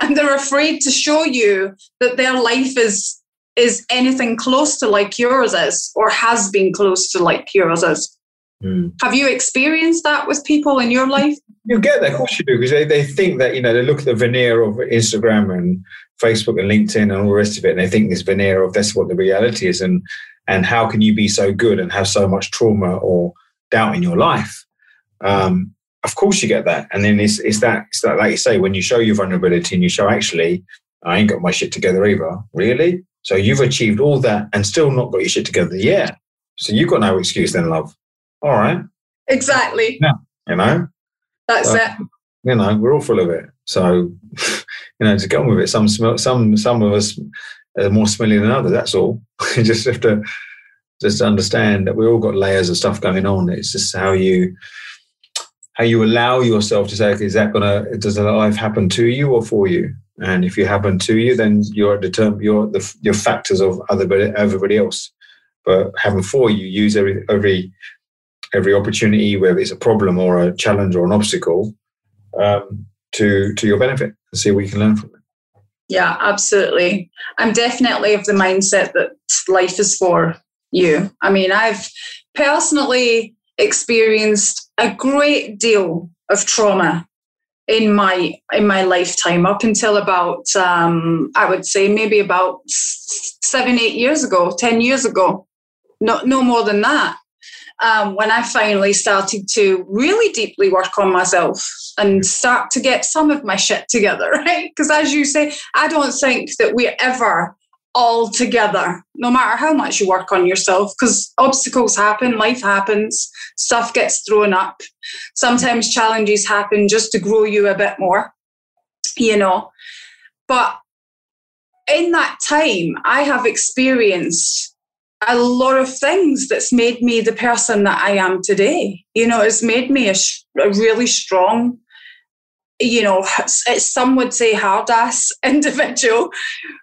and they're afraid to show you that their life is is anything close to like yours is or has been close to like yours is. Mm. Have you experienced that with people in your life? You get that, of course you do, because they, they think that, you know, they look at the veneer of Instagram and Facebook and LinkedIn and all the rest of it, and they think this veneer of that's what the reality is. And and how can you be so good and have so much trauma or doubt in your life? Um, of course you get that. And then it's, it's that, it's that, like you say, when you show your vulnerability and you show, actually, I ain't got my shit together either. Really? So you've achieved all that and still not got your shit together. Yeah. So you've got no excuse then, love. All right. Exactly. Yeah. You know? That's so, it. You know, we're all full of it. So, [LAUGHS] you know, to get on with it, some smell, some, some of us are more smelly than others. That's all. [LAUGHS] you just have to just understand that we all got layers of stuff going on. It's just how you, how you allow yourself to say, okay, is that gonna does that life happen to you or for you? And if you happen to you, then you're determined. You're the your factors of other everybody else. But having for you, use every every every opportunity, whether it's a problem or a challenge or an obstacle, um, to to your benefit, and see what you can learn from it. Yeah, absolutely. I'm definitely of the mindset that life is for you. I mean, I've personally experienced a great deal of trauma in my in my lifetime up until about um, I would say maybe about seven eight years ago, ten years ago, no no more than that. Um, when I finally started to really deeply work on myself and start to get some of my shit together, [LAUGHS] right? Because as you say, I don't think that we're ever all together, no matter how much you work on yourself, because obstacles happen, life happens, stuff gets thrown up. Sometimes challenges happen just to grow you a bit more, you know. But in that time, I have experienced a lot of things that's made me the person that I am today. You know, it's made me a, a really strong, you know, some would say hard ass [LAUGHS] individual,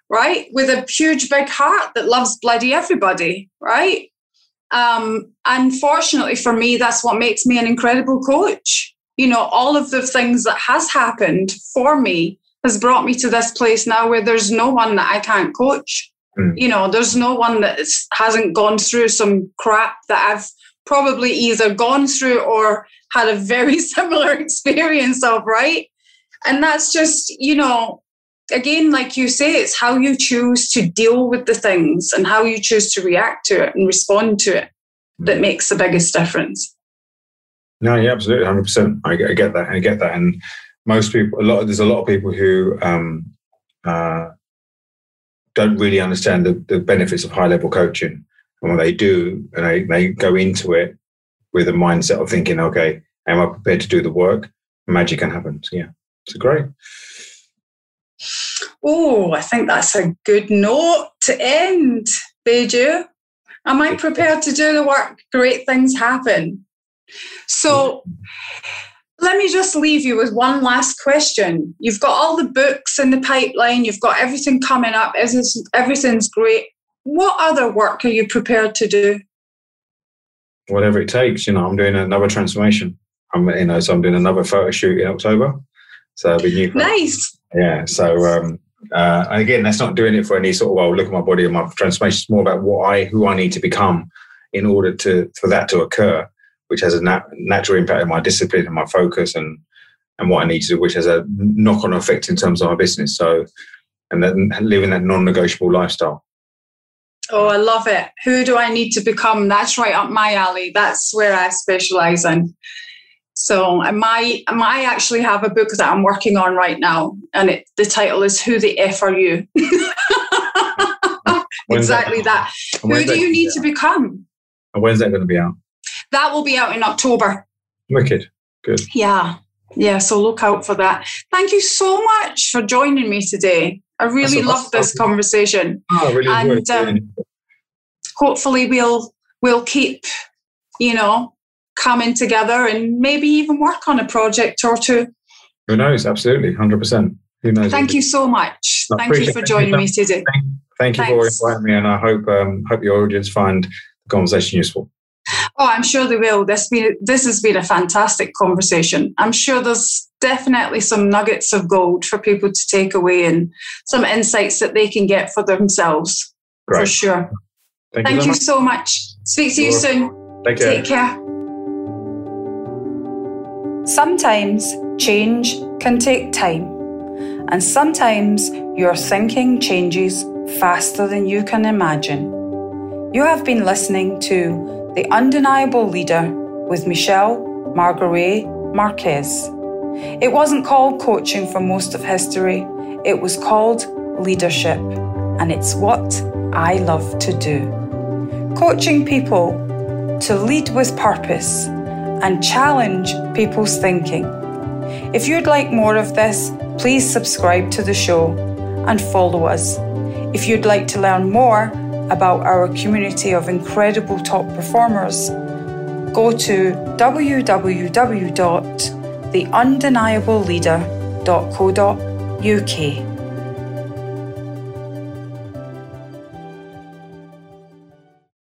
right? With a huge big heart that loves bloody everybody, right? Um, unfortunately for me, that's what makes me an incredible coach. You know, all of the things that has happened for me has brought me to this place now where there's no one that I can't coach. Mm. You know, there's no one that hasn't gone through some crap that I've probably either gone through or had a very [LAUGHS] similar experience of, right? And that's just, you know, again, like you say, it's how you choose to deal with the things and how you choose to react to it and respond to it that mm. makes the biggest difference. No, yeah, absolutely, hundred percent. I get that. I get that. And most people, a lot, there's a lot of people who um, uh, don't really understand the, the benefits of high level coaching. And when they do, and they, they go into it with a mindset of thinking, okay, am I prepared to do the work? Magic can happen. So, yeah, it's great. Oh, I think that's a good note to end, Baiju. Am I prepared to do the work? Great things happen. So let me just leave you with one last question. You've got all the books in the pipeline, you've got everything coming up, Is everything's great. What other work are you prepared to do? Whatever it takes, you know, I'm doing another transformation. I'm, you know, so I'm doing another photo shoot in October. So it'll be new. Nice. Yeah. So um, uh, and again, that's not doing it for any sort of well, look at my body and my transformation. It's more about what I who I need to become in order to for that to occur, which has a nat- natural impact on my discipline and my focus and and what I need to do, which has a knock on effect in terms of my business. So, and then living that non negotiable lifestyle. Oh, I love it. Who do I need to become? That's right up my alley. That's where I specialize in. So I might, I might actually have a book that I'm working on right now, and it, the title is "Who the F Are You?" [LAUGHS] exactly that. that. Who do you need to become? And when's that going to be out? That will be out in October. Wicked. Good. Yeah. Yeah. So look out for that. Thank you so much for joining me today. I really loved this conversation. Oh, really and um, hopefully we'll we'll keep, you know, coming together and maybe even work on a project or two. Who knows? Absolutely, hundred percent. Who knows? Thank you so much. No, thank you for joining me today. Thank, thank you Thanks. for inviting me, and I hope um, hope your audience find the conversation useful. Oh, I'm sure they will. This been this has been a fantastic conversation. I'm sure there's definitely some nuggets of gold for people to take away and some insights that they can get for themselves. Great. For sure. Thank, Thank you, you so much. Speak to you soon. Take care. Take care. Sometimes change can take time, and sometimes your thinking changes faster than you can imagine. You have been listening to The Undeniable Leader with Michelle Margaret Marquez. It wasn't called coaching for most of history, it was called leadership, and it's what I love to do. Coaching people to lead with purpose and challenge people's thinking. If you'd like more of this, please subscribe to the show and follow us. If you'd like to learn more about our community of incredible top performers, go to www.theundeniableleader.co.uk.